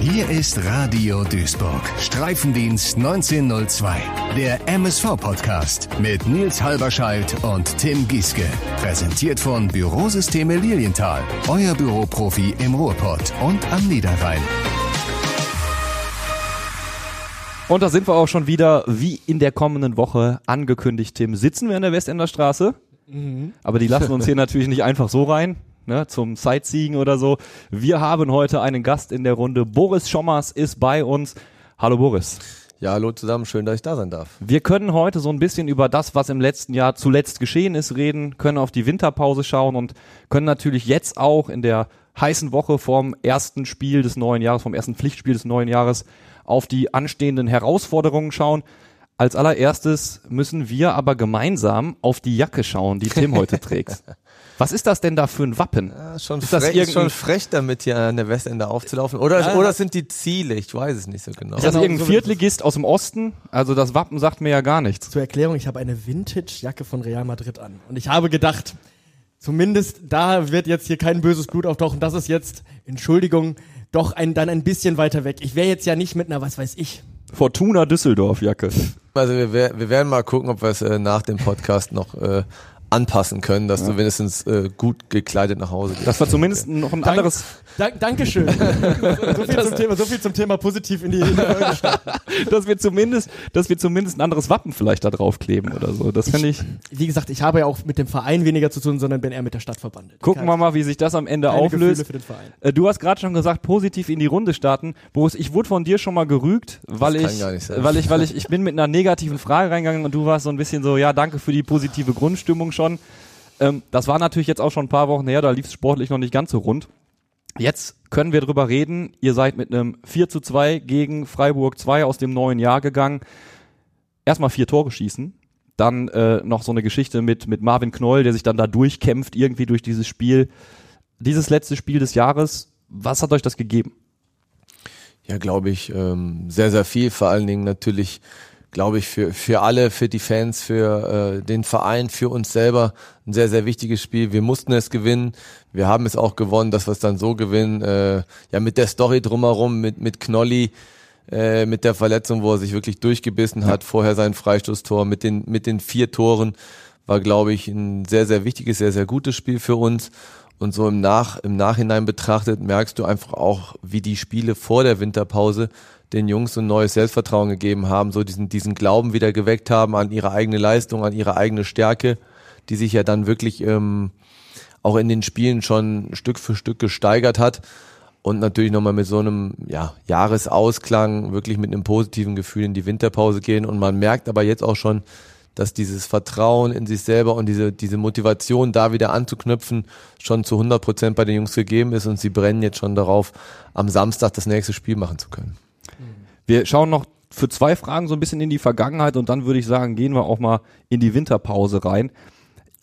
Hier ist Radio Duisburg. Streifendienst 1902. Der MSV-Podcast mit Nils Halberscheidt und Tim Gieske. Präsentiert von Bürosysteme Lilienthal. Euer Büroprofi im Ruhrpott und am Niederrhein. Und da sind wir auch schon wieder, wie in der kommenden Woche angekündigt, Tim. Sitzen wir in der Westender Straße, aber die lassen uns hier natürlich nicht einfach so rein. Ne, zum Sightseeing oder so. Wir haben heute einen Gast in der Runde. Boris Schommers ist bei uns. Hallo Boris. Ja, hallo zusammen, schön, dass ich da sein darf. Wir können heute so ein bisschen über das, was im letzten Jahr zuletzt geschehen ist, reden, können auf die Winterpause schauen und können natürlich jetzt auch in der heißen Woche vom ersten Spiel des neuen Jahres, vom ersten Pflichtspiel des neuen Jahres auf die anstehenden Herausforderungen schauen. Als allererstes müssen wir aber gemeinsam auf die Jacke schauen, die Tim heute trägt. Was ist das denn da für ein Wappen? Ja, schon, ist das frech, irgendein, schon frech, damit hier an der Westende aufzulaufen. Oder, Ja. oder sind die Ziele? Ich weiß es nicht so genau. ist das Genau, irgendein so Viertligist aus dem Osten? Also das Wappen sagt mir ja gar nichts. Zur Erklärung, ich habe eine Vintage-Jacke von Real Madrid an. Und ich habe gedacht, zumindest da wird jetzt hier kein böses Blut auftauchen. Das ist jetzt, Entschuldigung, doch ein, dann ein bisschen weiter weg. Ich wäre jetzt ja nicht mit einer, was weiß ich. Fortuna Düsseldorf Jacke. Also wir, wir werden mal gucken, ob wir es äh, nach dem Podcast noch äh, anpassen können, dass du wenigstens äh, gut gekleidet nach Hause gehst. Das war zumindest noch ein anderes, Dank, Dankeschön. so, viel zum Thema, so viel zum Thema positiv in die, in die dass wir zumindest, dass wir zumindest ein anderes Wappen vielleicht da drauf kleben oder so. Das finde ich. Wie gesagt, ich habe ja auch mit dem Verein weniger zu tun, sondern bin eher mit der Stadt verbandelt. Gucken wir mal, wie sich das am Ende auflöst. für den Verein. Äh, Du hast gerade schon gesagt, positiv in die Runde starten. Boris, ich wurde von dir schon mal gerügt, weil ich, weil ich, weil ich, ich bin mit einer negativen Frage reingegangen und du warst so ein bisschen so, ja, danke für die positive Grundstimmung schon. Ähm, das war natürlich jetzt auch schon ein paar Wochen her, da lief es sportlich noch nicht ganz so rund. Jetzt können wir drüber reden. Ihr seid mit einem 4 zu 2 gegen Freiburg 2 aus dem neuen Jahr gegangen. Erstmal vier Tore schießen. Dann äh, noch so eine Geschichte mit, mit Marvin Knoll, der sich dann da durchkämpft, irgendwie durch dieses Spiel. Dieses letzte Spiel des Jahres, was hat euch das gegeben? Ja, glaube ich, ähm, sehr, sehr viel. Vor allen Dingen natürlich, glaube ich, für, für alle, für die Fans, für äh, den Verein, für uns selber ein sehr, sehr wichtiges Spiel. Wir mussten es gewinnen. Wir haben es auch gewonnen, dass wir es dann so gewinnen. Äh, ja, mit der Story drumherum, mit, mit Knolli, äh, mit der Verletzung, wo er sich wirklich durchgebissen hat, vorher sein Freistoßtor, mit den, mit den vier Toren, war, glaube ich, ein sehr, sehr wichtiges, sehr, sehr gutes Spiel für uns. Und so im, Nach, im Nachhinein betrachtet merkst du einfach auch, wie die Spiele vor der Winterpause den Jungs so ein neues Selbstvertrauen gegeben haben, so diesen, diesen Glauben wieder geweckt haben an ihre eigene Leistung, an ihre eigene Stärke, die sich ja dann wirklich ähm, auch in den Spielen schon Stück für Stück gesteigert hat. Und natürlich nochmal mit so einem ja, Jahresausklang, wirklich mit einem positiven Gefühl in die Winterpause gehen. Und man merkt aber jetzt auch schon, dass dieses Vertrauen in sich selber und diese, diese Motivation, da wieder anzuknüpfen, schon zu 100 Prozent bei den Jungs gegeben ist und sie brennen jetzt schon darauf, am Samstag das nächste Spiel machen zu können. Wir schauen noch für zwei Fragen so ein bisschen in die Vergangenheit und dann würde ich sagen, gehen wir auch mal in die Winterpause rein.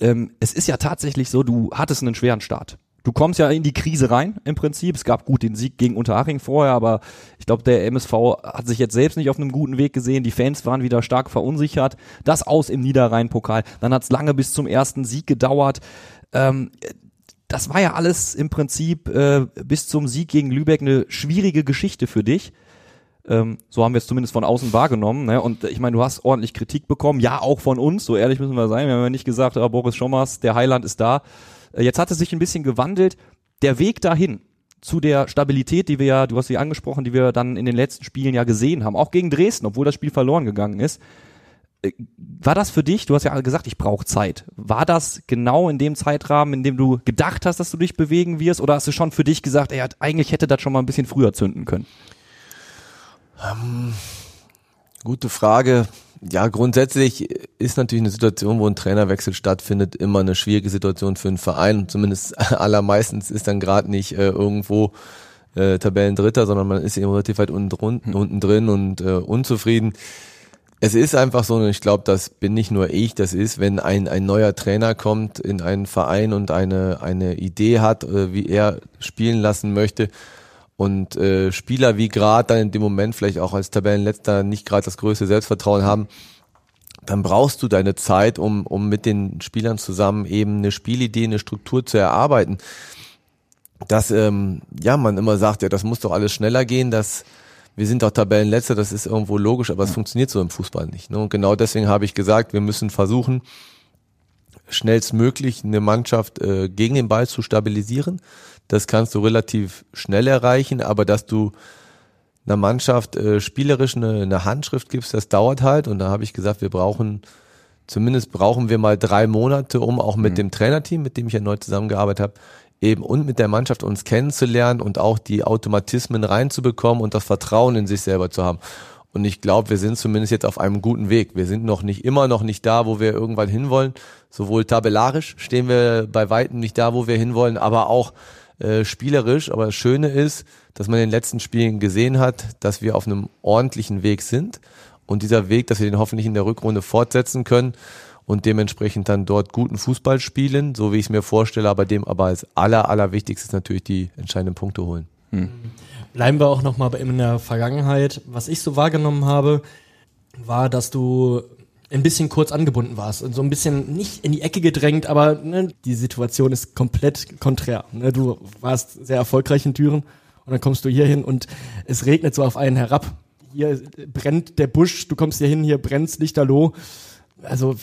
Ähm, es ist ja tatsächlich so, du hattest einen schweren Start. Du kommst ja in die Krise rein, im Prinzip. Es gab gut den Sieg gegen Unterhaching vorher, aber ich glaube, der MSV hat sich jetzt selbst nicht auf einem guten Weg gesehen. Die Fans waren wieder stark verunsichert. Das aus im Niederrhein-Pokal. Dann hat es lange bis zum ersten Sieg gedauert. Ähm, das war ja alles im Prinzip äh, bis zum Sieg gegen Lübeck eine schwierige Geschichte für dich. Ähm, so haben wir es zumindest von außen wahrgenommen. Ne? Und ich meine, du hast ordentlich Kritik bekommen, ja auch von uns, so ehrlich müssen wir sein. Wir haben ja nicht gesagt, ah, Boris Schommers, der Heiland ist da. Äh, jetzt hat es sich ein bisschen gewandelt. Der Weg dahin zu der Stabilität, die wir ja, du hast sie angesprochen, die wir dann in den letzten Spielen ja gesehen haben, auch gegen Dresden, obwohl das Spiel verloren gegangen ist. Äh, War das für dich, du hast ja gesagt, ich brauche Zeit. War das genau in dem Zeitrahmen, in dem du gedacht hast, dass du dich bewegen wirst? Oder hast du schon für dich gesagt, ey, eigentlich hätte das schon mal ein bisschen früher zünden können? Gute Frage. Ja, grundsätzlich ist natürlich eine Situation, wo ein Trainerwechsel stattfindet, immer eine schwierige Situation für einen Verein. Zumindest allermeistens ist dann gerade nicht äh, irgendwo äh, Tabellendritter, sondern man ist eben relativ weit unten, drun- unten drin und äh, unzufrieden. Es ist einfach so, und ich glaube, das bin nicht nur ich, das ist, wenn ein, ein neuer Trainer kommt in einen Verein und eine, eine Idee hat, äh, wie er spielen lassen möchte, und äh, Spieler wie gerade dann in dem Moment vielleicht auch als Tabellenletzter nicht gerade das größte Selbstvertrauen haben, dann brauchst du deine Zeit, um, um mit den Spielern zusammen eben eine Spielidee, eine Struktur zu erarbeiten. dass ähm, ja man immer sagt, ja, das muss doch alles schneller gehen, dass wir sind doch Tabellenletzter, das ist irgendwo logisch, aber es funktioniert so im Fußball nicht. Ne? Und genau deswegen habe ich gesagt, wir müssen versuchen, schnellstmöglich eine Mannschaft äh, gegen den Ball zu stabilisieren. Das kannst du relativ schnell erreichen, aber dass du einer Mannschaft äh, spielerisch eine, eine Handschrift gibst, das dauert halt. Und da habe ich gesagt, wir brauchen, zumindest brauchen wir mal drei Monate, um auch mit mhm. dem Trainerteam, mit dem ich erneut zusammengearbeitet habe, eben und mit der Mannschaft uns kennenzulernen und auch die Automatismen reinzubekommen und das Vertrauen in sich selber zu haben. Und ich glaube, wir sind zumindest jetzt auf einem guten Weg. Wir sind noch nicht immer noch nicht da, wo wir irgendwann hinwollen. Sowohl tabellarisch stehen wir bei weitem nicht da, wo wir hinwollen, aber auch äh, spielerisch. Aber das Schöne ist, dass man in den letzten Spielen gesehen hat, dass wir auf einem ordentlichen Weg sind. Und dieser Weg, dass wir den hoffentlich in der Rückrunde fortsetzen können und dementsprechend dann dort guten Fußball spielen, so wie ich es mir vorstelle, aber dem aber als aller, allerwichtigste ist natürlich die entscheidenden Punkte holen. Hm. Bleiben wir auch nochmal in der Vergangenheit. Was ich so wahrgenommen habe, war, dass du ein bisschen kurz angebunden warst und so ein bisschen nicht in die Ecke gedrängt, aber ne, die Situation ist komplett konträr. Ne? Du warst sehr erfolgreich in Türen und dann kommst du hier hin und es regnet so auf einen herab. Hier brennt der Busch, du kommst hier hin, hier brennt's lichterloh. Also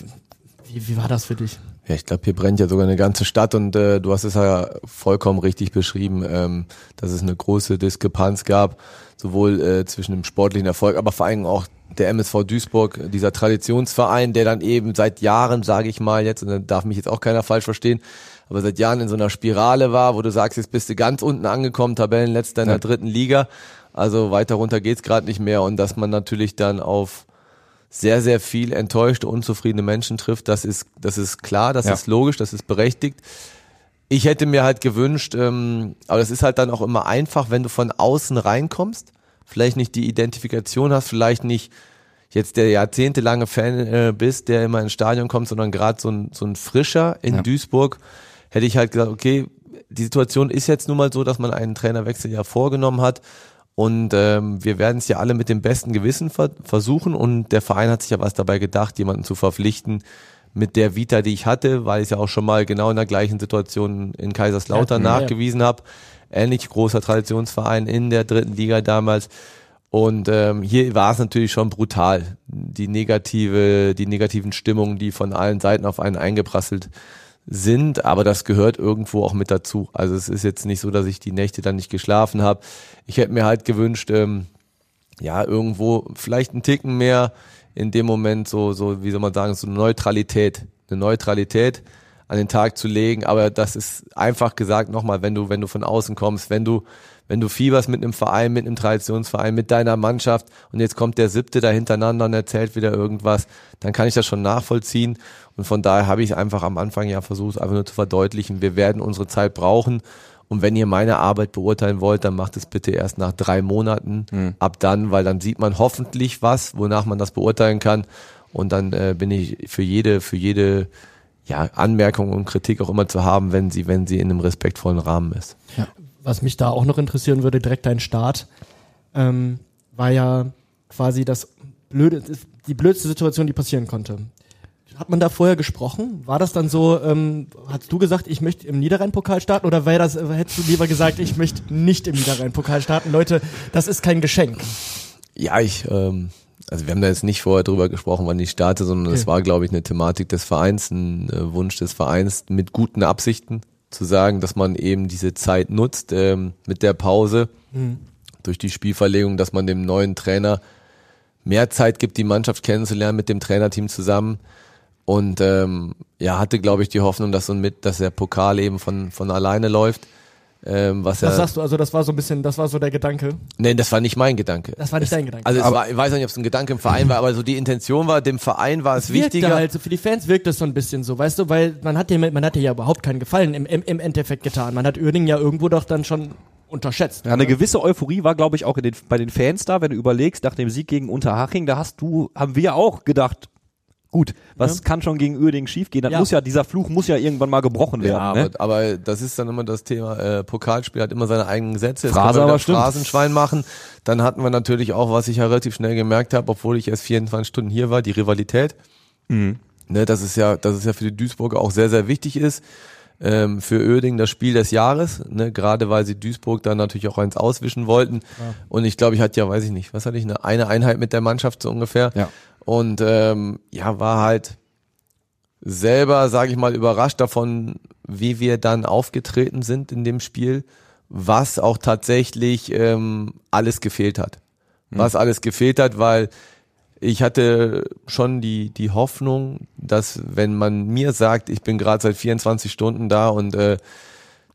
wie, wie war das für dich? Ja, ich glaube, hier brennt ja sogar eine ganze Stadt und äh, du hast es ja vollkommen richtig beschrieben, ähm, dass es eine große Diskrepanz gab, sowohl äh, zwischen dem sportlichen Erfolg, aber vor allem auch der MSV Duisburg, dieser Traditionsverein, der dann eben seit Jahren, sage ich mal jetzt, und dann darf mich jetzt auch keiner falsch verstehen, aber seit Jahren in so einer Spirale war, wo du sagst, jetzt bist du ganz unten angekommen, Tabellenletzter in der dritten Liga, also weiter runter geht's gerade nicht mehr und dass man natürlich dann auf sehr, sehr viel enttäuschte, unzufriedene Menschen trifft. Das ist, das ist klar, das ja. ist logisch, das ist berechtigt. Ich hätte mir halt gewünscht, ähm, aber das ist halt dann auch immer einfach, wenn du von außen reinkommst, vielleicht nicht die Identifikation hast, vielleicht nicht jetzt der jahrzehntelange Fan äh, bist, der immer ins Stadion kommt, sondern gerade so ein, so ein Frischer in ja. Duisburg, hätte ich halt gesagt, okay, die Situation ist jetzt nun mal so, dass man einen Trainerwechsel ja vorgenommen hat und ähm, wir werden es ja alle mit dem besten Gewissen ver versuchen. Und der Verein hat sich ja was dabei gedacht, jemanden zu verpflichten mit der Vita, die ich hatte, weil ich ja auch schon mal genau in der gleichen Situation in Kaiserslautern ja, nachgewiesen ja. habe. Ähnlich großer Traditionsverein in der dritten Liga damals. Und ähm, hier war es natürlich schon brutal. Die negative, die negativen Stimmungen, die von allen Seiten auf einen eingeprasselt sind, aber das gehört irgendwo auch mit dazu. Also es ist jetzt nicht so, dass ich die Nächte dann nicht geschlafen habe. Ich hätte mir halt gewünscht, ähm, ja, irgendwo vielleicht einen Ticken mehr in dem Moment so, so, wie soll man sagen, so eine Neutralität. Eine Neutralität an den Tag zu legen, aber das ist einfach gesagt nochmal, wenn du, wenn du von außen kommst, wenn du wenn du fieberst mit einem Verein, mit einem Traditionsverein, mit deiner Mannschaft und jetzt kommt der siebte da hintereinander und erzählt wieder irgendwas, dann kann ich das schon nachvollziehen. Und von daher habe ich einfach am Anfang ja versucht, einfach nur zu verdeutlichen, wir werden unsere Zeit brauchen. Und wenn ihr meine Arbeit beurteilen wollt, dann macht es bitte erst nach drei Monaten. Mhm. Ab dann, weil dann sieht man hoffentlich was, wonach man das beurteilen kann. Und dann äh, bin ich für jede, für jede ja, Anmerkung und Kritik auch immer zu haben, wenn sie, wenn sie in einem respektvollen Rahmen ist. Ja was mich da auch noch interessieren würde, direkt dein Start, ähm, war ja quasi das blöde, die blödste Situation, die passieren konnte. Hat man da vorher gesprochen? War das dann so, ähm, hast du gesagt, ich möchte im Niederrhein-Pokal starten oder wäre das, hättest du lieber gesagt, ich möchte nicht im Niederrhein-Pokal starten? Leute, das ist kein Geschenk. Ja, ich, ähm, also wir haben da jetzt nicht vorher drüber gesprochen, wann ich starte, sondern es okay. war, glaube ich, eine Thematik des Vereins, ein äh, Wunsch des Vereins mit guten Absichten zu sagen, dass man eben diese Zeit nutzt ähm, mit der Pause mhm. durch die Spielverlegung, dass man dem neuen Trainer mehr Zeit gibt, die Mannschaft kennenzulernen mit dem Trainerteam zusammen. Und ähm, ja, hatte, glaube ich, die Hoffnung, dass so mit, dass der Pokal eben von, von alleine läuft. Ähm, was, was sagst du? Also das war so ein bisschen, das war so der Gedanke? Nee, das war nicht mein Gedanke. Das war nicht es, dein Gedanke. Also war, ich weiß nicht, ob es ein Gedanke im Verein war, aber so die Intention war, dem Verein war es, wichtiger. Halt, für die Fans wirkt es so ein bisschen so, weißt du, weil man hat dir, man hat dir ja überhaupt keinen Gefallen im, im, im Endeffekt getan. Man hat Uerdingen ja irgendwo doch dann schon unterschätzt. Ja, eine gewisse Euphorie war, glaube ich, auch den, bei den Fans da, wenn du überlegst, nach dem Sieg gegen Unterhaching, da hast du, haben wir auch gedacht, gut, was ja. kann schon gegen Uerdingen schiefgehen? Dann ja. muss ja, dieser Fluch muss ja irgendwann mal gebrochen werden. Ja, ne? aber, aber, das ist dann immer das Thema, äh, Pokalspiel hat immer seine eigenen Gesetze. Jetzt Phrase, aber stimmt. Phrasenschwein machen. Dann hatten wir natürlich auch, was ich ja relativ schnell gemerkt habe, obwohl ich erst 24 Stunden hier war, die Rivalität. Mhm. Ne, das ist ja, das ist ja für die Duisburger auch sehr, sehr wichtig ist. ähm, für Oerding das Spiel des Jahres, ne, gerade weil sie Duisburg dann natürlich auch eins auswischen wollten. Und ich glaube, ich hatte ja, weiß ich nicht, was hatte ich, eine, eine Einheit mit der Mannschaft so ungefähr. Ja. Und ähm, ja, war halt selber, sage ich mal, überrascht davon, wie wir dann aufgetreten sind in dem Spiel, was auch tatsächlich ähm, alles gefehlt hat. Was alles gefehlt hat, weil ich hatte schon die, die Hoffnung, dass wenn man mir sagt, ich bin gerade seit 24 Stunden da und äh,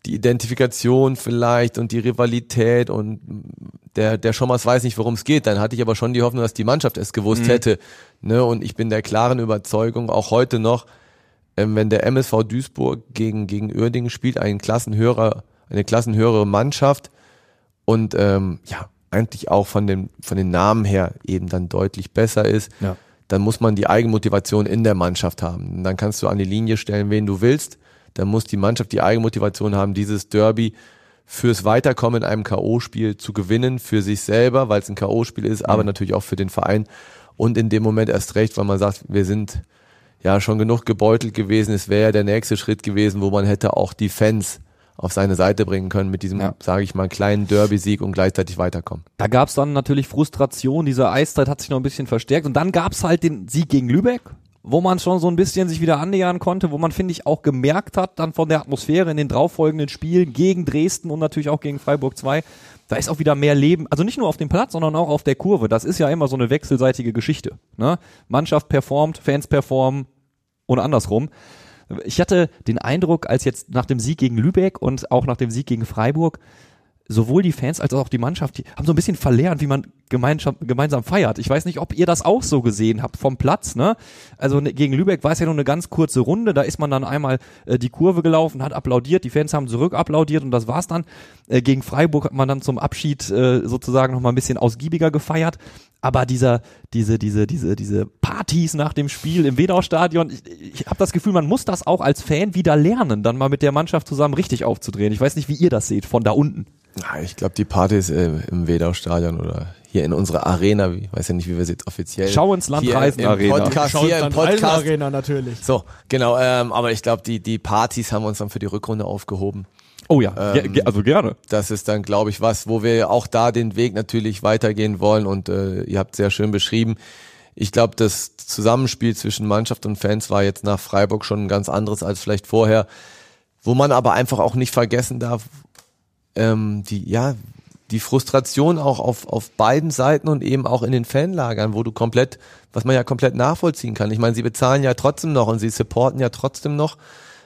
die Identifikation vielleicht und die Rivalität und der, der Schommers weiß nicht, worum es geht, dann hatte ich aber schon die Hoffnung, dass die Mannschaft es gewusst hätte. Ne? Und ich bin der klaren Überzeugung, auch heute noch, ähm, wenn der MSV Duisburg gegen, gegen Uerdingen spielt, ein klassenhöherer, eine klassenhöhere Mannschaft und ähm, ja, eigentlich auch von den, von den Namen her eben dann deutlich besser ist, Ja. dann muss man die Eigenmotivation in der Mannschaft haben. Und dann kannst du an die Linie stellen, wen du willst. Dann muss die Mannschaft die Eigenmotivation haben, dieses Derby fürs Weiterkommen in einem K.O.-Spiel zu gewinnen, für sich selber, weil es ein K.O.-Spiel ist, aber natürlich auch für den Verein. Und in dem Moment erst recht, weil man sagt, wir sind ja schon genug gebeutelt gewesen. Es wäre ja der nächste Schritt gewesen, wo man hätte auch die Fans auf seine Seite bringen können mit diesem, Ja. sage ich mal, kleinen Derby-Sieg und gleichzeitig weiterkommen. Da gab's dann natürlich Frustration, diese Eiszeit hat sich noch ein bisschen verstärkt und dann gab's halt den Sieg gegen Lübeck, wo man schon so ein bisschen sich wieder annähern konnte, wo man, finde ich, auch gemerkt hat, dann von der Atmosphäre in den darauffolgenden Spielen gegen Dresden und natürlich auch gegen Freiburg 2, da ist auch wieder mehr Leben, also nicht nur auf dem Platz, sondern auch auf der Kurve. Das ist ja immer so eine wechselseitige Geschichte. Ne? Mannschaft performt, Fans performen und andersrum. Ich hatte den Eindruck, als jetzt nach dem Sieg gegen Lübeck und auch nach dem Sieg gegen Freiburg, sowohl die Fans als auch die Mannschaft, die haben so ein bisschen verlernt, wie man gemeinsam, feiert. Ich weiß nicht, ob ihr das auch so gesehen habt vom Platz, ne? Also ne, gegen Lübeck war es ja nur eine ganz kurze Runde, da ist man dann einmal äh, die Kurve gelaufen, hat applaudiert, die Fans haben zurück applaudiert und das war's dann. Äh, gegen Freiburg hat man dann zum Abschied äh, sozusagen noch mal ein bisschen ausgiebiger gefeiert. Aber dieser, diese, diese, diese, diese Partys nach dem Spiel im Wedau-Stadion, ich, ich habe das Gefühl, man muss das auch als Fan wieder lernen, dann mal mit der Mannschaft zusammen richtig aufzudrehen. Ich weiß nicht, wie ihr das seht, von da unten. Ja, ich glaube, die Partys äh, im Wedau-Stadion oder hier in unserer Arena, wie- ich weiß ja nicht, wie wir sie jetzt offiziell. Schau ins Land Reisen im Arena. Podcast, Schaut hier im Podcast. Eisenarena natürlich. So, genau, ähm, aber ich glaube, die, die Partys haben wir uns dann für die Rückrunde aufgehoben. Oh ja, Ähm, ge- also gerne. Das ist dann, glaube ich, was, wo wir auch da den Weg natürlich weitergehen wollen und äh, ihr habt sehr schön beschrieben. Ich glaube, das Zusammenspiel zwischen Mannschaft und Fans war jetzt nach Freiburg schon ein ganz anderes als vielleicht vorher, wo man aber einfach auch nicht vergessen darf, ähm, die, ja, die Frustration auch auf, auf beiden Seiten und eben auch in den Fanlagern, wo du komplett, was man ja komplett nachvollziehen kann. Ich meine, sie bezahlen ja trotzdem noch und sie supporten ja trotzdem noch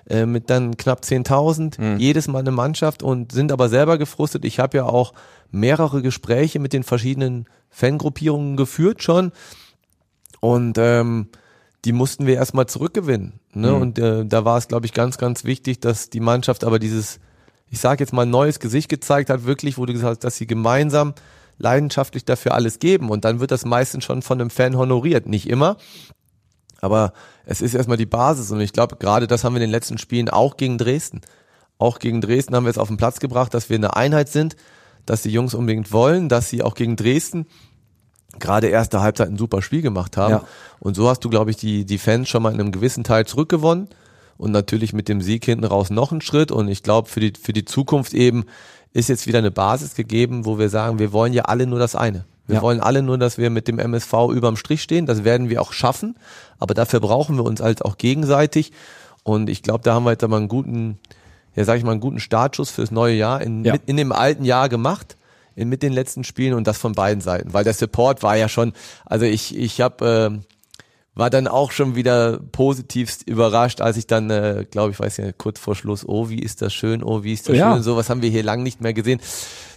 äh, mit dann knapp 10.000 jedes Mal eine Mannschaft und sind aber selber gefrustet. Ich habe ja auch mehrere Gespräche mit den verschiedenen Fangruppierungen geführt schon und ähm, die mussten wir erstmal zurückgewinnen. Ne? Und äh, da war es, glaube ich, ganz, ganz wichtig, dass die Mannschaft aber dieses, ich sage jetzt mal, neues Gesicht gezeigt hat, wirklich, wo du gesagt hast, dass sie gemeinsam leidenschaftlich dafür alles geben. Und dann wird das meistens schon von einem Fan honoriert. Nicht immer, aber es ist erstmal die Basis. Und ich glaube, gerade das haben wir in den letzten Spielen auch gegen Dresden. Auch gegen Dresden haben wir es auf den Platz gebracht, dass wir eine Einheit sind, dass die Jungs unbedingt wollen, dass sie auch gegen Dresden gerade erste Halbzeit ein super Spiel gemacht haben. Ja. Und so hast du, glaube ich, die, die Fans schon mal in einem gewissen Teil zurückgewonnen. Und natürlich mit dem Sieg hinten raus noch einen Schritt. Und ich glaube, für die, für die Zukunft eben ist jetzt wieder eine Basis gegeben, wo wir sagen, wir wollen ja alle nur das eine. Wir Ja. wollen alle nur, dass wir mit dem MSV überm Strich stehen. Das werden wir auch schaffen. Aber dafür brauchen wir uns halt auch gegenseitig. Und ich glaube, da haben wir jetzt aber einen guten, ja, sag ich mal, einen guten Startschuss fürs neue Jahr in, Ja. mit, in dem alten Jahr gemacht. In, mit den letzten Spielen und das von beiden Seiten, weil der Support war ja schon, also ich, ich habe ähm, war dann auch schon wieder positivst überrascht, als ich dann, äh, glaube ich, weiß ja, kurz vor Schluss, oh, wie ist das schön, oh, wie ist das Ja. schön, sowas haben wir hier lang nicht mehr gesehen.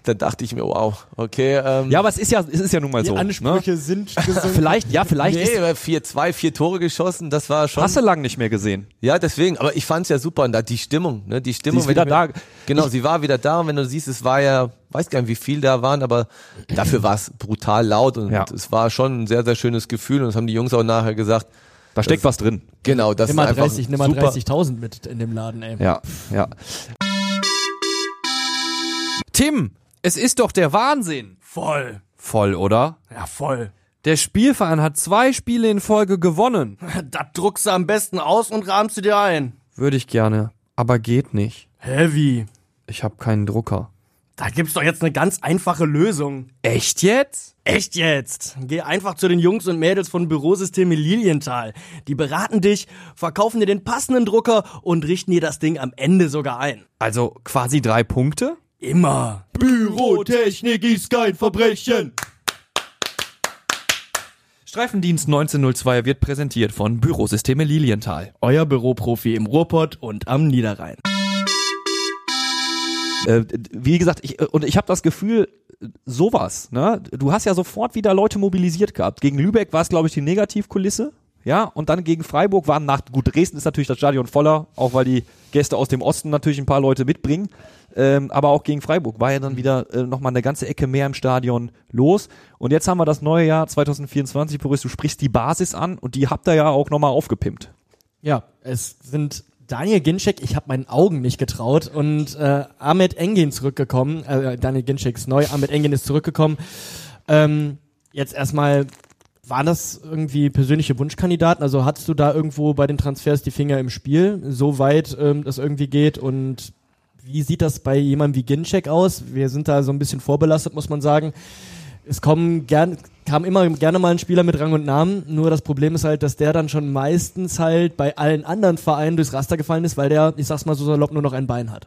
Dann dachte ich mir, wow, okay, ähm, Ja, aber es ist ja, es ist ja nun mal Die so. Ne? Ansprüche sind gesunken. Vielleicht, ja, vielleicht nee, vier, zwei, vier Tore geschossen, das war schon. hast du lang nicht mehr gesehen. Ja, deswegen, aber ich fand's ja super und da die Stimmung, ne, die Stimmung. Sie ist wieder ich mir- da. Genau, sie war wieder da und wenn du siehst, es war ja, weiß gar nicht, wie viel da waren, aber dafür war es brutal laut und Ja. es war schon ein sehr, sehr schönes Gefühl und das haben die Jungs auch nachher gesagt. Da steckt was drin. Genau, das Nimm mal ist einfach 30, nimm mal super. 30.000 mit in dem Laden, ey. Ja, ja. Tim, es ist doch der Wahnsinn. Voll. Voll, oder? Ja, voll. Der Spielverein hat zwei Spiele in Folge gewonnen. Das druckst du am besten aus und rahmst du dir ein. Würde ich gerne. Aber geht nicht. Heavy. Ich habe keinen Drucker. Da gibt's doch jetzt eine ganz einfache Lösung. Echt jetzt? Echt jetzt? Geh einfach zu den Jungs und Mädels von Bürosysteme Lilienthal. Die beraten dich, verkaufen dir den passenden Drucker und richten dir das Ding am Ende sogar ein. Also quasi drei Punkte? Immer. Bürotechnik ist kein Verbrechen. Streifendienst 1902 wird präsentiert von Bürosysteme Lilienthal. Euer Büroprofi im Ruhrpott und am Niederrhein. Äh, wie gesagt, ich, und ich habe das Gefühl, sowas, ne? Du hast ja sofort wieder Leute mobilisiert gehabt. Gegen Lübeck war es, glaube ich, die Negativkulisse. Ja, und dann gegen Freiburg waren nach, gut, Dresden ist natürlich das Stadion voller, auch weil die Gäste aus dem Osten natürlich ein paar Leute mitbringen. Ähm, aber auch gegen Freiburg war ja dann wieder äh, nochmal eine ganze Ecke mehr im Stadion los. Und jetzt haben wir das neue Jahr 2024, Boris, du sprichst die Basis an und die habt ihr ja auch nochmal aufgepimpt. Ja, es sind Daniel Ginczek, ich habe meinen Augen nicht getraut und äh, Ahmed Engin zurückgekommen. Äh, Daniel Ginczek ist neu, Ahmed Engin ist zurückgekommen. Ähm, jetzt erstmal, waren das irgendwie persönliche Wunschkandidaten? Also hattest du da irgendwo bei den Transfers die Finger im Spiel, so weit ähm, das irgendwie geht? Und wie sieht das bei jemandem wie Ginczek aus? Wir sind da so ein bisschen vorbelastet, muss man sagen. Es kommen gern, kam immer gerne mal ein Spieler mit Rang und Namen, nur das Problem ist halt, dass der dann schon meistens halt bei allen anderen Vereinen durchs Raster gefallen ist, weil der, ich sag's mal so salopp, nur noch ein Bein hat.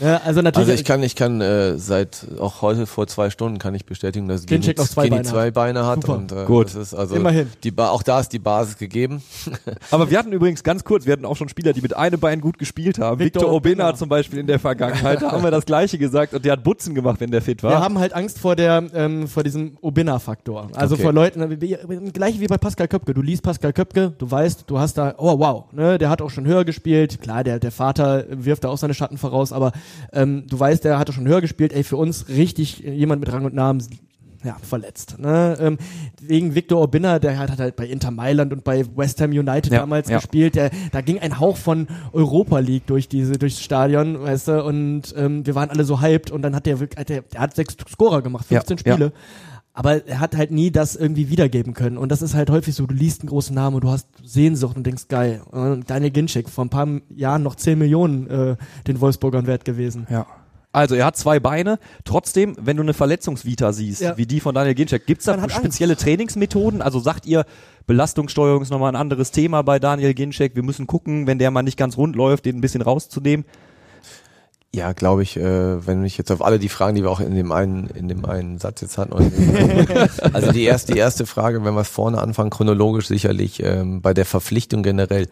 Ja, also natürlich. Also ich kann, ich kann äh, seit auch heute vor zwei Stunden kann ich bestätigen, dass Ginczek noch zwei Gini Beine zwei Beine hat Super. und äh, Gut. das ist also Immerhin. Die ba auch da ist die Basis gegeben. Aber wir hatten übrigens ganz kurz, wir hatten auch schon Spieler, die mit einem Bein gut gespielt haben. Victor Victor Obina Obina. zum Beispiel in der Vergangenheit, da haben wir das Gleiche gesagt und der hat Butzen gemacht, wenn der fit war. Wir haben halt Angst vor der, ähm, vor diesem Obina-Faktor. Also Okay. vor Leuten, wie, gleich wie bei Pascal Köpke. Du liest Pascal Köpke, du weißt, du hast da, oh wow, ne, der hat auch schon höher gespielt. Klar, der, der Vater wirft da auch seine Schatten voraus, aber ähm, du weißt, der hatte schon höher gespielt. Ey, für uns richtig jemand mit Rang und Namen, ja, verletzt. Ne? Ähm, wegen Victor Obina, der hat halt bei Inter Mailand und bei West Ham United Ja, damals ja. gespielt. Der, da ging ein Hauch von Europa League durch diese, durchs Stadion, weißt du, und ähm, wir waren alle so hyped und dann hat der wirklich, der, der hat sechs Scorer gemacht, 15 Ja, Spiele. Aber er hat halt nie das irgendwie wiedergeben können. Und das ist halt häufig so, du liest einen großen Namen und du hast Sehnsucht und denkst, geil. Und Daniel Ginczek, vor ein paar Jahren noch 10 Millionen äh, den Wolfsburgern wert gewesen. Ja. Also er hat zwei Beine. Trotzdem, wenn du eine Verletzungsvita siehst, Ja. wie die von Daniel Ginczek, gibt's da spezielle Trainingsmethoden? Also sagt ihr, Belastungssteuerung ist nochmal ein anderes Thema bei Daniel Ginczek. Wir müssen gucken, wenn der mal nicht ganz rund läuft, den ein bisschen rauszunehmen. Ja, glaube ich, äh, wenn ich jetzt auf alle die Fragen, die wir auch in dem einen, in dem einen Satz jetzt hatten. und- also die erste, die erste Frage, wenn wir es vorne anfangen, chronologisch sicherlich ähm, bei der Verpflichtung generell.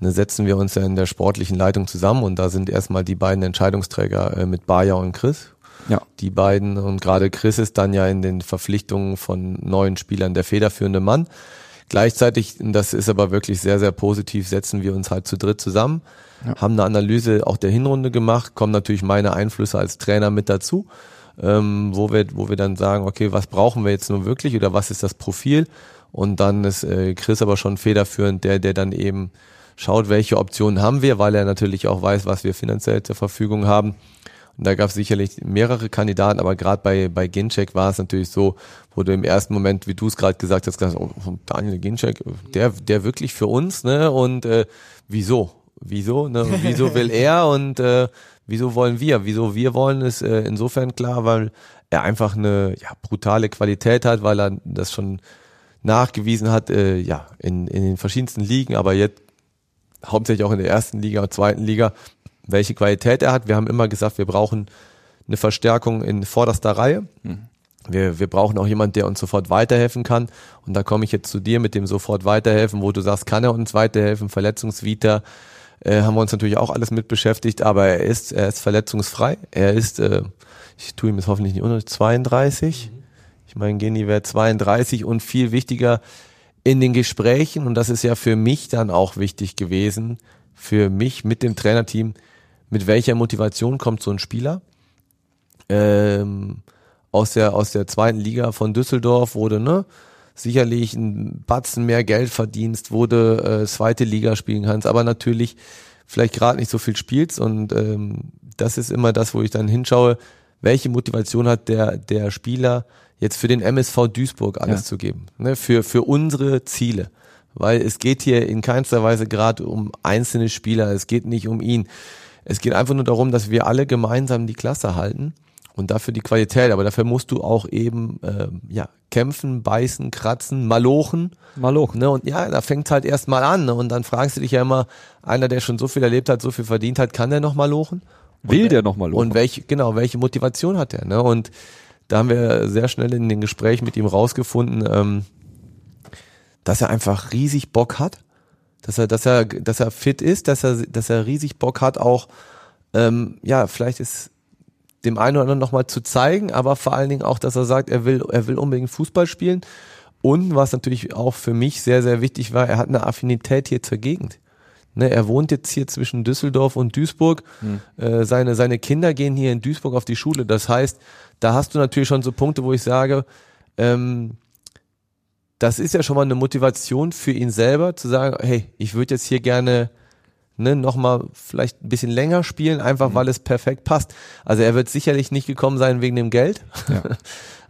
Ne, setzen wir uns ja in der sportlichen Leitung zusammen und da sind erstmal die beiden Entscheidungsträger äh, mit Bayer und Chris. Ja. Die beiden und gerade Chris ist dann ja in den Verpflichtungen von neuen Spielern der federführende Mann. Gleichzeitig, das ist aber wirklich sehr, sehr positiv, setzen wir uns halt zu dritt zusammen, haben eine Analyse auch der Hinrunde gemacht, kommen natürlich meine Einflüsse als Trainer mit dazu, ähm, wo wir, wo wir dann sagen, okay, was brauchen wir jetzt nun wirklich oder was ist das Profil? Und dann ist äh, Chris aber schon federführend, der, der dann eben schaut, welche Optionen haben wir, weil er natürlich auch weiß, was wir finanziell zur Verfügung haben. Und da gab es sicherlich mehrere Kandidaten, aber gerade bei, bei Ginczek war es natürlich so, wo du im ersten Moment, wie du es gerade gesagt hast, gesagt, oh, Daniel Ginczek, der, der wirklich für uns, ne? Und äh, wieso? Wieso? Ne? Wieso will er und äh, wieso wollen wir? Wieso wir wollen, ist äh, insofern klar, weil er einfach eine ja, brutale Qualität hat, weil er das schon nachgewiesen hat, äh, ja, in, in den verschiedensten Ligen, aber jetzt hauptsächlich auch in der ersten Liga und zweiten Liga, welche Qualität er hat. Wir haben immer gesagt, wir brauchen eine Verstärkung in vorderster Reihe. Wir, wir brauchen auch jemanden, der uns sofort weiterhelfen kann. Und da komme ich jetzt zu dir mit dem sofort weiterhelfen, wo du sagst, kann er uns weiterhelfen? Verletzungsvita äh, haben wir uns natürlich auch alles mit beschäftigt, aber er ist, er ist verletzungsfrei. Er ist, äh, ich tue ihm jetzt hoffentlich nicht unter 32. Ich meine, Geni wäre 32 und viel wichtiger in den Gesprächen, und das ist ja für mich dann auch wichtig gewesen, für mich mit dem Trainerteam, mit welcher Motivation kommt so ein Spieler? Ähm, aus der, aus der zweiten Liga von Düsseldorf wurde, ne, sicherlich ein Batzen mehr Geld verdienst, wurde äh, zweite Liga spielen kannst, aber natürlich vielleicht gerade nicht so viel spielst und ähm, das ist immer das, wo ich dann hinschaue, welche Motivation hat der, der Spieler jetzt für den MSV Duisburg alles Ja. zu geben, ne, für, für unsere Ziele. weil es geht hier in keinster Weise gerade um einzelne Spieler, es geht nicht um ihn. Es geht einfach nur darum, dass wir alle gemeinsam die Klasse halten und dafür die Qualität. Aber dafür musst du auch eben äh, ja kämpfen, beißen, kratzen, malochen. Malochen. Ne? Und ja, da fängt halt erst mal an. Ne? Und dann fragst du dich ja immer, einer, der schon so viel erlebt hat, so viel verdient hat, kann der noch malochen? Will Und, der noch mal lochen? Und welche, genau, welche Motivation hat er? Ne? Und da haben wir sehr schnell in den Gesprächen mit ihm rausgefunden, ähm, dass er einfach riesig Bock hat, dass er, dass er, dass er fit ist, dass er, dass er riesig Bock hat, auch ähm, ja, vielleicht ist dem einen oder anderen nochmal zu zeigen, aber vor allen Dingen auch, dass er sagt, er will, er will unbedingt Fußball spielen. Und was natürlich auch für mich sehr, sehr wichtig war, er hat eine Affinität hier zur Gegend. Ne, er wohnt jetzt hier zwischen Düsseldorf und Duisburg. Äh, seine, seine Kinder gehen hier in Duisburg auf die Schule. Das heißt, da hast du natürlich schon so Punkte, wo ich sage, ähm, das ist ja schon mal eine Motivation für ihn selber, zu sagen, hey, ich würde jetzt hier gerne ne, nochmal vielleicht ein bisschen länger spielen, einfach weil es perfekt passt. Also er wird sicherlich nicht gekommen sein wegen dem Geld. Ja.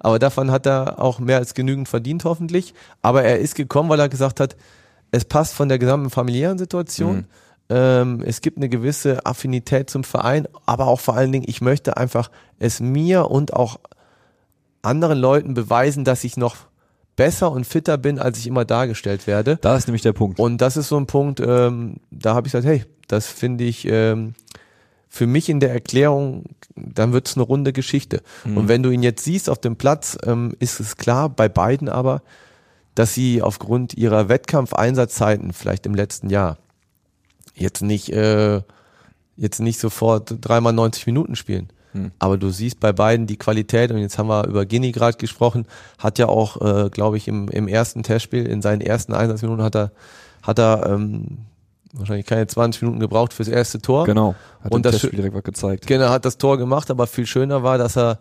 Aber davon hat er auch mehr als genügend verdient, hoffentlich. Aber er ist gekommen, weil er gesagt hat, es passt von der gesamten familiären Situation. Ähm, es gibt eine gewisse Affinität zum Verein, aber auch vor allen Dingen, ich möchte einfach es mir und auch anderen Leuten beweisen, dass ich noch besser und fitter bin, als ich immer dargestellt werde. Da ist nämlich der Punkt. Und das ist so ein Punkt, ähm, da habe ich gesagt, hey, das finde ich ähm, für mich in der Erklärung, dann wird es eine runde Geschichte. Und wenn du ihn jetzt siehst auf dem Platz, ähm, ist es klar, bei beiden aber, dass sie aufgrund ihrer Wettkampfeinsatzzeiten vielleicht im letzten Jahr jetzt nicht äh, jetzt nicht sofort dreimal 90 Minuten spielen. Aber du siehst bei beiden die Qualität und jetzt haben wir über Gini gerade gesprochen, hat ja auch, äh, glaube ich, im, im ersten Testspiel, in seinen ersten Einsatzminuten hat er, hat er ähm, wahrscheinlich keine 20 Minuten gebraucht fürs erste Tor. Genau. Hat Und das Testspiel direkt was gezeigt. Genau, hat das Tor gemacht, aber viel schöner war, dass er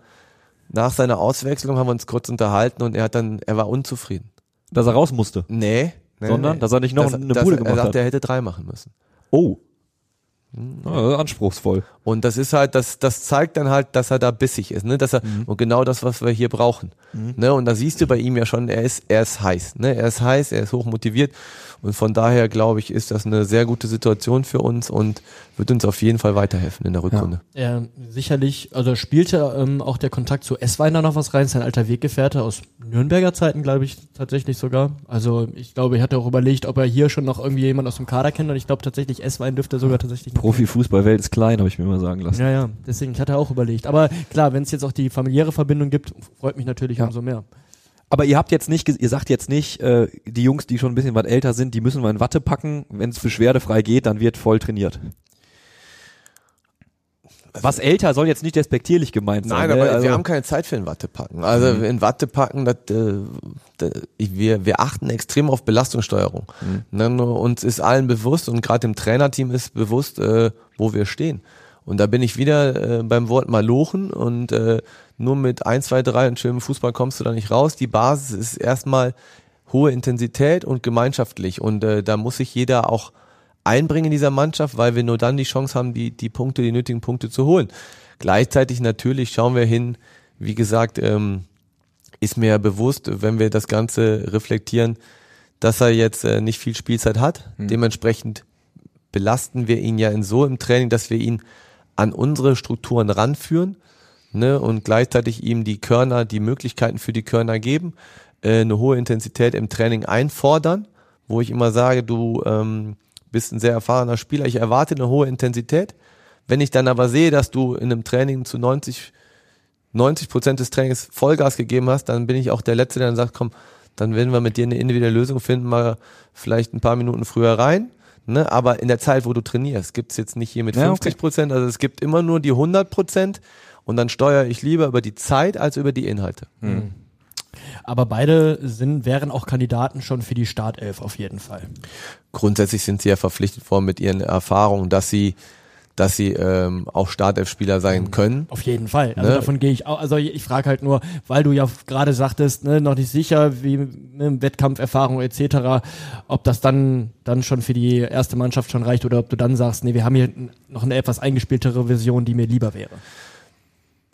nach seiner Auswechslung haben wir uns kurz unterhalten und er hat dann, er war unzufrieden. Dass er raus musste. Nee. nee Sondern, nee. dass er nicht noch Dass- eine dass Bude gemacht er sagt, hat. er hätte drei machen müssen. Oh. Ja, anspruchsvoll. Und das ist halt, das, das zeigt dann halt, dass er da bissig ist, ne? Dass er, Mhm. und genau das, was wir hier brauchen. Ne? Und da siehst du bei ihm ja schon, er ist, er ist heiß, ne? Er ist heiß, er ist hoch motiviert. Und von daher, glaube ich, ist das eine sehr gute Situation für uns und wird uns auf jeden Fall weiterhelfen in der Rückrunde. Ja, sicherlich, also spielte ähm, auch der Kontakt zu Essweiner noch was rein, sein alter Weggefährte aus Nürnberger Zeiten, glaube ich, tatsächlich sogar. Also ich glaube, er hatte auch überlegt, ob er hier schon noch irgendwie jemand aus dem Kader kennt und ich glaube tatsächlich, Esswein dürfte sogar tatsächlich Profifußballwelt ist klein, habe ich mir mal sagen lassen. Ja, ja, deswegen, ich hatte auch überlegt. Aber klar, wenn es jetzt auch die familiäre Verbindung gibt, freut mich natürlich Ja. umso mehr. Aber ihr habt jetzt nicht, ihr sagt jetzt nicht, äh, die Jungs, die schon ein bisschen was älter sind, die müssen wir in Watte packen. Wenn es beschwerdefrei geht, dann wird voll trainiert. Was älter soll jetzt nicht despektierlich gemeint sein. Nein, ne? aber also, wir haben keine Zeit für ein Wattepacken. Also in Wattepacken, das, äh, da- ich- wir, wir achten extrem auf Belastungssteuerung. Ne, nur uns ist allen bewusst und gerade dem Trainerteam ist bewusst, äh, wo wir stehen. Und da bin ich wieder äh, beim Wort Malochen und äh, nur mit 1, 2, 3 und schönem Fußball kommst du da nicht raus. Die Basis ist erstmal hohe Intensität und gemeinschaftlich und äh, da muss sich jeder auch einbringen in dieser Mannschaft, weil wir nur dann die Chance haben, die, die Punkte, die nötigen Punkte zu holen. Gleichzeitig natürlich schauen wir hin, wie gesagt, ähm, ist mir bewusst, wenn wir das Ganze reflektieren, dass er jetzt äh, nicht viel Spielzeit hat. Dementsprechend belasten wir ihn ja in so im Training, dass wir ihn an unsere Strukturen ranführen ne, und gleichzeitig ihm die Körner, die Möglichkeiten für die Körner geben, äh, eine hohe Intensität im Training einfordern, wo ich immer sage, du ähm, bist ein sehr erfahrener Spieler, ich erwarte eine hohe Intensität. Wenn ich dann aber sehe, dass du in einem Training zu 90 90 Prozent des Trainings Vollgas gegeben hast, dann bin ich auch der Letzte, der dann sagt, komm, dann werden wir mit dir eine individuelle Lösung finden, mal vielleicht ein paar Minuten früher rein. Ne? Aber in der Zeit, wo du trainierst, gibt's jetzt nicht hier mit Ja, 50 Prozent, also es gibt immer nur die 100 Prozent und dann steuere ich lieber über die Zeit als über die Inhalte. Aber beide sind, wären auch Kandidaten schon für die Startelf auf jeden Fall. Grundsätzlich sind sie ja verpflichtet worden mit ihren Erfahrungen, dass sie dass sie ähm, auch Startelf-Spieler sein können. Auf jeden Fall. Also Ne? davon gehe ich auch. Also ich frage halt nur, weil du ja gerade sagtest, ne, noch nicht sicher, wie ne, Wettkampferfahrung etc., ob das dann dann schon für die erste Mannschaft schon reicht oder ob du dann sagst, nee, wir haben hier noch eine etwas eingespieltere Version, die mir lieber wäre.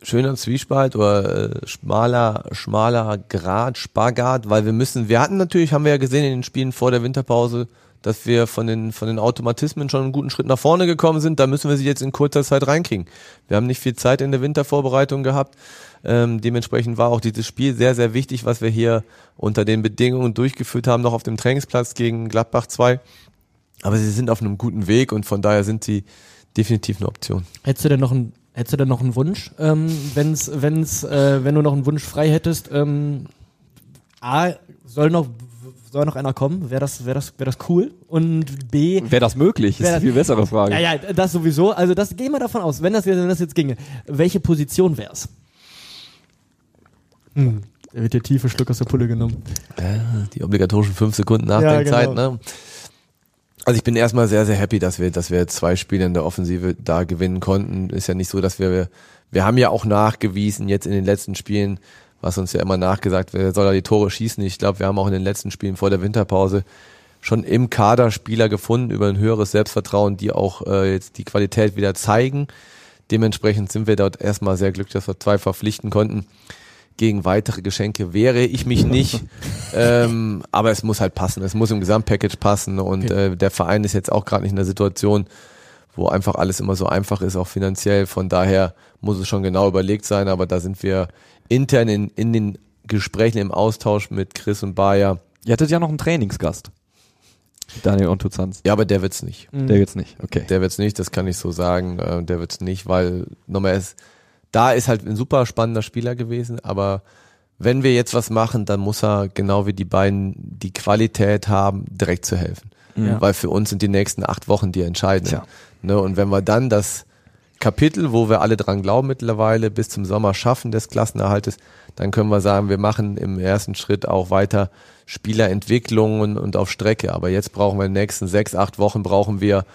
Schöner Zwiespalt oder äh, schmaler, schmaler Grad, Spagat, weil wir müssen, wir hatten natürlich, haben wir ja gesehen in den Spielen vor der Winterpause, dass wir von den, von den Automatismen schon einen guten Schritt nach vorne gekommen sind. Da müssen wir sie jetzt in kurzer Zeit reinkriegen. Wir haben nicht viel Zeit in der Wintervorbereitung gehabt. Ähm, dementsprechend war auch dieses Spiel sehr, sehr wichtig, was wir hier unter den Bedingungen durchgeführt haben, noch auf dem Trainingsplatz gegen Gladbach 2. Aber sie sind auf einem guten Weg und von daher sind sie definitiv eine Option. Hättest du denn noch einen, hättest du denn noch einen Wunsch, ähm, wenn's, wenn's, äh, wenn du noch einen Wunsch frei hättest? Ähm, A, soll noch, soll noch einer kommen? Wäre das, wäre das, wäre das cool? Und B, Wäre das möglich? Ist Wär eine viel bessere Frage. ja, ja, das sowieso. Also das gehen wir davon aus. Wenn das, wenn das jetzt ginge, welche Position wär's? Hm. Da wird der tiefe Schluck aus der Pulle genommen. Ja, die obligatorischen fünf Sekunden Ja, Nachdenkzeit, genau. ne? Also ich bin erstmal sehr, sehr happy, dass wir, dass wir zwei Spiele in der Offensive da gewinnen konnten. Ist ja nicht so, dass wir, wir haben ja auch nachgewiesen jetzt in den letzten Spielen, was uns ja immer nachgesagt wird, soll da die Tore schießen. Ich glaube, wir haben auch in den letzten Spielen vor der Winterpause schon im Kader Spieler gefunden über ein höheres Selbstvertrauen, die auch äh, jetzt die Qualität wieder zeigen. Dementsprechend sind wir dort erstmal sehr glücklich, dass wir zwei verpflichten konnten. Gegen weitere Geschenke wehre ich mich nicht, ähm, aber es muss halt passen. Es muss im Gesamtpackage passen und äh, der Verein ist jetzt auch gerade nicht in der Situation, wo einfach alles immer so einfach ist, auch finanziell. Von daher muss es schon genau überlegt sein, aber da sind wir intern in, in den Gesprächen, im Austausch mit Chris und Bayer. Ihr hattet ja noch einen Trainingsgast. Daniel Ontuzanz. Ja, aber der wird's nicht. Der jetzt nicht. Okay. Der wird's nicht, das kann ich so sagen. Äh, der wird's nicht, weil nochmal ist, da ist halt ein super spannender Spieler gewesen, aber wenn wir jetzt was machen, dann muss er genau wie die beiden die Qualität haben, direkt zu helfen. Ja. Weil für uns sind die nächsten acht Wochen die entscheidenden. Ne, und wenn wir dann das Kapitel, wo wir alle dran glauben mittlerweile, bis zum Sommer schaffen des Klassenerhaltes, dann können wir sagen, wir machen im ersten Schritt auch weiter Spielerentwicklungen und auf Strecke. Aber jetzt brauchen wir in den nächsten sechs, acht Wochen brauchen wir,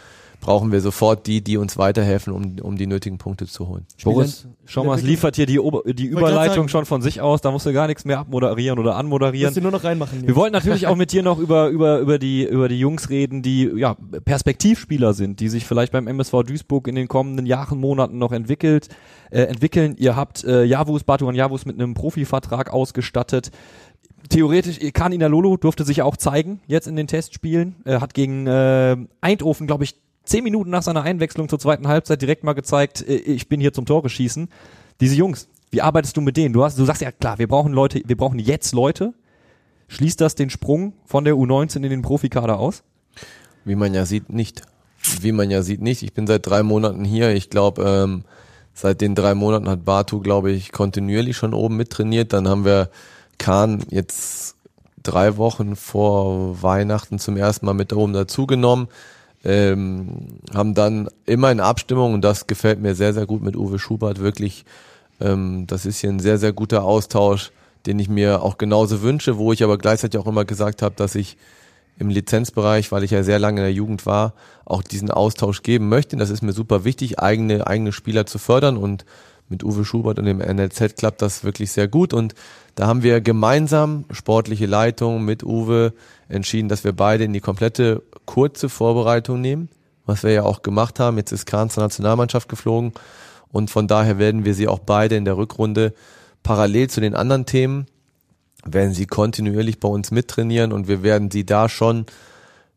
brauchen wir sofort die, die uns weiterhelfen, um, um die nötigen Punkte zu holen. Boris, schau mal, es liefert hier die, Ober die Überleitung schon von sich aus. Da musst du gar nichts mehr abmoderieren oder anmoderieren. Musst du nur noch reinmachen. Wir wollten natürlich auch mit dir noch über, über, über, die, über die Jungs reden, die ja, Perspektivspieler sind, die sich vielleicht beim MSV Duisburg in den kommenden Jahren, Monaten noch entwickelt, äh, entwickeln. Ihr habt äh, Javus, Batuan Javus mit einem Profivertrag ausgestattet. Theoretisch, Kan Inalolo durfte sich auch zeigen, jetzt in den Testspielen. Er hat gegen äh, Eindhoven, glaube ich, zehn Minuten nach seiner Einwechslung zur zweiten Halbzeit direkt mal gezeigt, äh, ich bin hier zum Tore schießen. Diese Jungs, wie arbeitest du mit denen? Du hast, du sagst ja klar, wir brauchen Leute, wir brauchen jetzt Leute. Schließt das den Sprung von der U19 in den Profikader aus? Wie man ja sieht, nicht. Wie man ja sieht, nicht. Ich bin seit drei Monaten hier. Ich glaube, ähm, seit den drei Monaten hat Batu, glaube ich, kontinuierlich schon oben mittrainiert. Dann haben wir Kahn jetzt drei Wochen vor Weihnachten zum ersten Mal mit da oben dazugenommen. Ähm, haben dann immer in Abstimmung, und das gefällt mir sehr, sehr gut mit Uwe Schubert, wirklich, ähm, das ist hier ein sehr, sehr guter Austausch, den ich mir auch genauso wünsche, wo ich aber gleichzeitig auch immer gesagt habe, dass ich im Lizenzbereich, weil ich ja sehr lange in der Jugend war, auch diesen Austausch geben möchte. Das ist mir super wichtig, eigene, eigene Spieler zu fördern und mit Uwe Schubert und dem NLZ klappt das wirklich sehr gut und da haben wir gemeinsam sportliche Leitung mit Uwe entschieden, dass wir beide in die komplette kurze Vorbereitung nehmen, was wir ja auch gemacht haben. Jetzt ist Kahn zur Nationalmannschaft geflogen und von daher werden wir sie auch beide in der Rückrunde parallel zu den anderen Themen werden sie kontinuierlich bei uns mittrainieren und wir werden sie da schon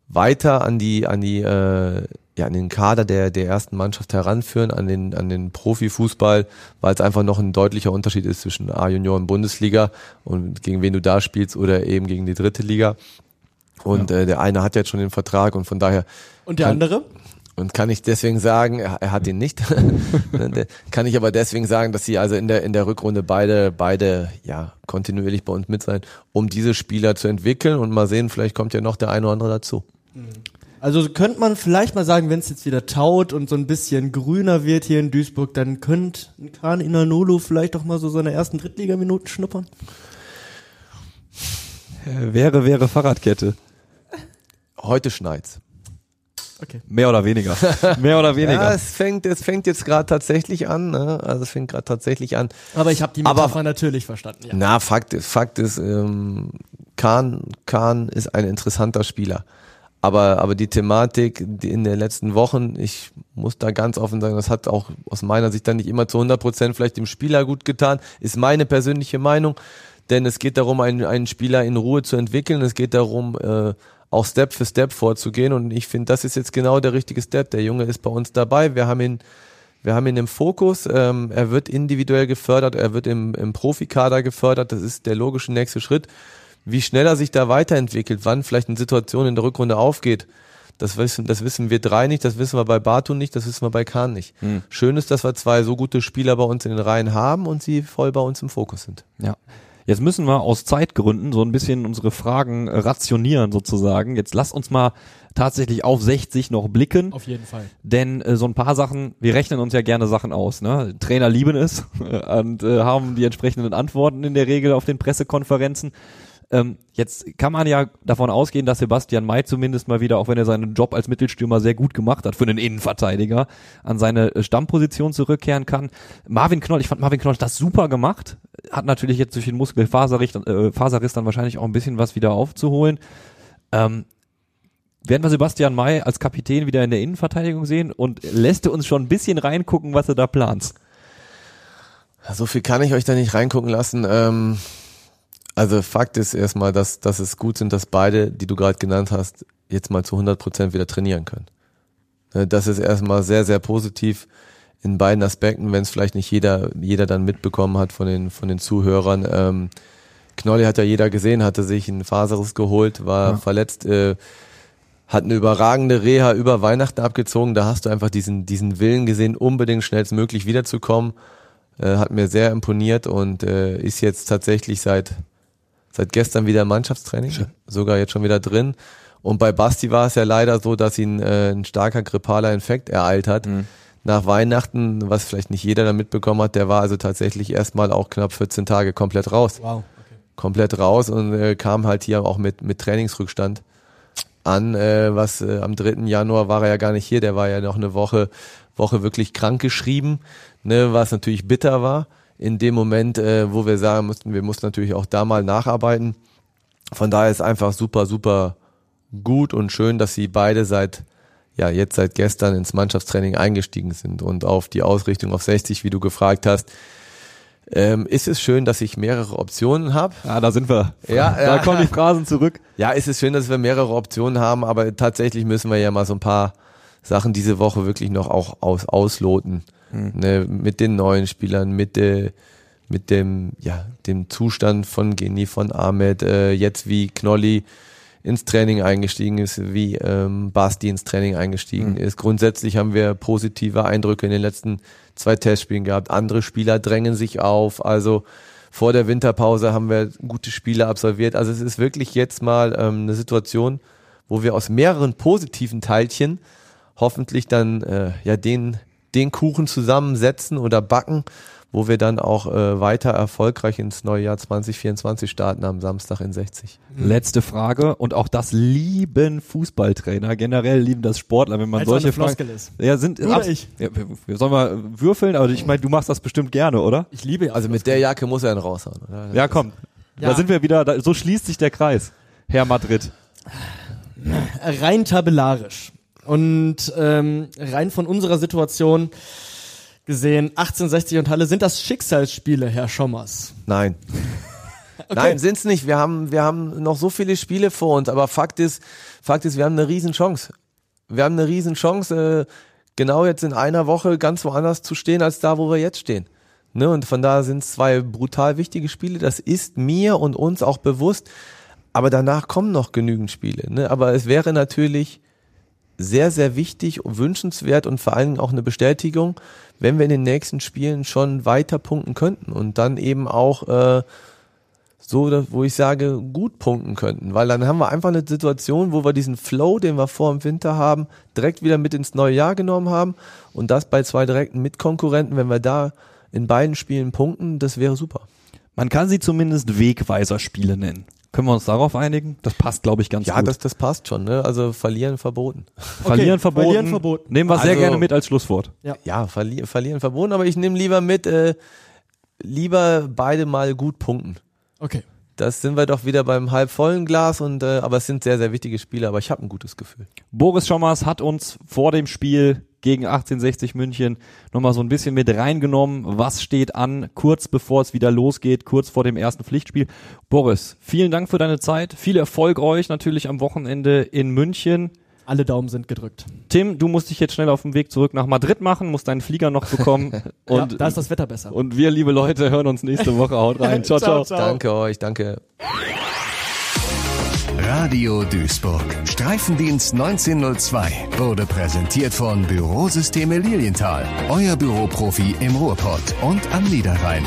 weiter an die an die äh, ja an den Kader der der ersten Mannschaft heranführen an den an den Profifußball, weil es einfach noch ein deutlicher Unterschied ist zwischen A-Junior und Bundesliga und gegen wen du da spielst oder eben gegen die dritte Liga. Und äh, der eine hat jetzt schon den Vertrag und von daher Und der kann- andere? und kann ich deswegen sagen, er, er hat ihn nicht. Der- kann ich aber deswegen sagen, dass sie also in der in der Rückrunde beide beide ja kontinuierlich bei uns mit sein, um diese Spieler zu entwickeln und mal sehen, vielleicht kommt ja noch der eine oder andere dazu. Also könnte man vielleicht mal sagen, wenn es jetzt wieder taut und so ein bisschen grüner wird hier in Duisburg, dann könnte ein Kahn Inanolo vielleicht auch mal so seine ersten Drittligaminuten schnuppern. Äh, wäre, wäre Fahrradkette. Heute schneit's. Mehr oder weniger. Mehr oder Ja, weniger. es fängt es fängt jetzt gerade tatsächlich an, ne? Also es fängt gerade tatsächlich an. Aber ich habe die Aber- Metapher natürlich verstanden. Ja. Na, Fakt ist, Fakt ist, ähm, Kahn, Kahn ist ein interessanter Spieler. Aber, aber die Thematik die in den letzten Wochen, ich muss da ganz offen sagen, das hat auch aus meiner Sicht dann nicht immer zu 100 Prozent vielleicht dem Spieler gut getan, ist meine persönliche Meinung. Denn es geht darum, einen, einen Spieler in Ruhe zu entwickeln. Es geht darum, äh, auch Step für Step vorzugehen. Und ich finde, das ist jetzt genau der richtige Step. Der Junge ist bei uns dabei. Wir haben ihn, wir haben ihn im Fokus. Ähm, er wird individuell gefördert. Er wird im, im Profikader gefördert. Das ist der logische nächste Schritt. Wie schnell er sich da weiterentwickelt, wann vielleicht eine Situation in der Rückrunde aufgeht, das wissen, das wissen wir drei nicht, das wissen wir bei Bartu nicht, das wissen wir bei Kahn nicht. Hm. Schön ist, dass wir zwei so gute Spieler bei uns in den Reihen haben und sie voll bei uns im Fokus sind. Ja. Jetzt müssen wir aus Zeitgründen so ein bisschen unsere Fragen äh, rationieren sozusagen. Jetzt lass uns mal tatsächlich auf 60 noch blicken. Auf jeden Fall. Denn äh, so ein paar Sachen, wir rechnen uns ja gerne Sachen aus. Ne? Trainer lieben es und äh, haben die entsprechenden Antworten in der Regel auf den Pressekonferenzen. Ähm, jetzt kann man ja davon ausgehen, dass Sebastian May zumindest mal wieder, auch wenn er seinen Job als Mittelstürmer sehr gut gemacht hat für einen Innenverteidiger, an seine äh, Stammposition zurückkehren kann. Marvin Knoll, ich fand Marvin Knoll das super gemacht, hat natürlich jetzt durch den Muskelfaserriss äh, dann wahrscheinlich auch ein bisschen was wieder aufzuholen. Ähm, werden wir Sebastian May als Kapitän wieder in der Innenverteidigung sehen und lässt du uns schon ein bisschen reingucken, was du da planst? So viel kann ich euch da nicht reingucken lassen. Ähm, also Fakt ist erstmal, dass, dass es gut sind, dass beide, die du gerade genannt hast, jetzt mal zu 100 Prozent wieder trainieren können. Äh, Das ist erstmal sehr, sehr positiv in beiden Aspekten, wenn es vielleicht nicht jeder, jeder dann mitbekommen hat von den, von den Zuhörern. Ähm, Knolli hat ja jeder gesehen, hatte sich einen Faserriss geholt, war Ja. verletzt, äh, hat eine überragende Reha über Weihnachten abgezogen. Da hast du einfach diesen, diesen Willen gesehen, unbedingt schnellstmöglich wiederzukommen. Äh, hat mir sehr imponiert und äh, ist jetzt tatsächlich seit, seit gestern wieder Mannschaftstraining, sogar jetzt schon wieder drin. Und bei Basti war es ja leider so, dass ihn äh, ein starker grippaler Infekt ereilt hat. Nach Weihnachten, was vielleicht nicht jeder da mitbekommen hat, der war also tatsächlich erstmal auch knapp 14 Tage komplett raus Wow. komplett raus und äh, kam halt hier auch mit, mit Trainingsrückstand an, äh, was äh, am 3. Januar war er ja gar nicht hier, der war ja noch eine Woche, Woche wirklich krank geschrieben, ne, was natürlich bitter war. In dem Moment, äh, wo wir sagen mussten, wir mussten natürlich auch da mal nacharbeiten. Von daher ist einfach super, super gut und schön, dass sie beide seit, ja, jetzt seit gestern ins Mannschaftstraining eingestiegen sind und auf die Ausrichtung auf 60, wie du gefragt hast. Ähm, ist es schön, dass ich mehrere Optionen habe? Ja, da sind wir. Ja, da ja. kommen die Phrasen zurück. Ja, ist es schön, dass wir mehrere Optionen haben, aber tatsächlich müssen wir ja mal so ein paar Sachen diese Woche wirklich noch auch aus, ausloten. Ne, mit den neuen Spielern, mit der, mit dem, ja, dem Zustand von Geni, von Ahmed, äh, jetzt wie Knolli ins Training eingestiegen ist, wie ähm, Basti ins Training eingestiegen ist. Grundsätzlich haben wir positive Eindrücke in den letzten zwei Testspielen gehabt. Andere Spieler drängen sich auf. Also vor der Winterpause haben wir gute Spiele absolviert. Also es ist wirklich jetzt mal ähm, eine Situation, wo wir aus mehreren positiven Teilchen hoffentlich dann äh, ja den den Kuchen zusammensetzen oder backen, wo wir dann auch äh, weiter erfolgreich ins neue Jahr 2024 starten am Samstag in 60. Letzte Frage und auch das lieben Fußballtrainer, generell lieben das Sportler, wenn man auch solche eine Fragen. Floskel ist. Ja, sind oder ich? Ja, wir, sollen mal würfeln, aber ich meine, du machst das bestimmt gerne, oder? Ich liebe ja. Also mit der Jacke muss er ihn raushauen. Oder? Ja, komm. Ja. Da sind wir wieder, da, so schließt sich der Kreis. Herr Madrid. rein tabellarisch und ähm, rein von unserer Situation gesehen, 1860 und Halle, sind das Schicksalsspiele, Herr Schommers? Nein. Nein, sind's nicht. Wir haben, wir haben noch so viele Spiele vor uns, aber Fakt ist, Fakt ist, wir haben eine Riesenchance. Wir haben eine Riesenchance, äh, genau jetzt in einer Woche ganz woanders zu stehen, als da, wo wir jetzt stehen. Ne? Und von da sind es zwei brutal wichtige Spiele. Das ist mir und uns auch bewusst. Aber danach kommen noch genügend Spiele. Ne? Aber es wäre natürlich sehr, sehr wichtig und wünschenswert und vor allen Dingen auch eine Bestätigung, wenn wir in den nächsten Spielen schon weiter punkten könnten und dann eben auch äh, so, wo ich sage, gut punkten könnten. Weil dann haben wir einfach eine Situation, wo wir diesen Flow, den wir vor dem Winter haben, direkt wieder mit ins neue Jahr genommen haben und das bei zwei direkten Mitkonkurrenten, wenn wir da in beiden Spielen punkten, das wäre super. Man kann sie zumindest Wegweiserspiele nennen. Können wir uns darauf einigen? Das passt, glaube ich, ganz Ja, gut. das, das passt schon. Ne? Also verlieren verboten. verlieren, Okay, verboten. verlieren verboten. Nehmen wir sehr Also- gerne mit als Schlusswort. Ja, verli verlieren verboten, aber ich nehme lieber mit, äh, lieber beide mal gut punkten. Okay. das sind wir doch wieder beim halb vollen Glas und äh, aber es sind sehr, sehr wichtige Spiele, aber ich habe ein gutes Gefühl. Boris Schommers hat uns vor dem Spiel gegen 1860 München nochmal so ein bisschen mit reingenommen. Was steht an, kurz bevor es wieder losgeht, kurz vor dem ersten Pflichtspiel. Boris, vielen Dank für deine Zeit. Viel Erfolg euch natürlich am Wochenende in München. Alle Daumen sind gedrückt. Tim, du musst dich jetzt schnell auf den Weg zurück nach Madrid machen, musst deinen Flieger noch bekommen. und, ja, da ist das Wetter besser. und wir, liebe Leute, hören uns nächste Woche. Haut rein. ciao. ciao. Ciao. Danke euch, danke. Radio Duisburg. Streifendienst 1902 wurde präsentiert von Bürosysteme Lilienthal. Euer Büroprofi im Ruhrpott und am Niederrhein.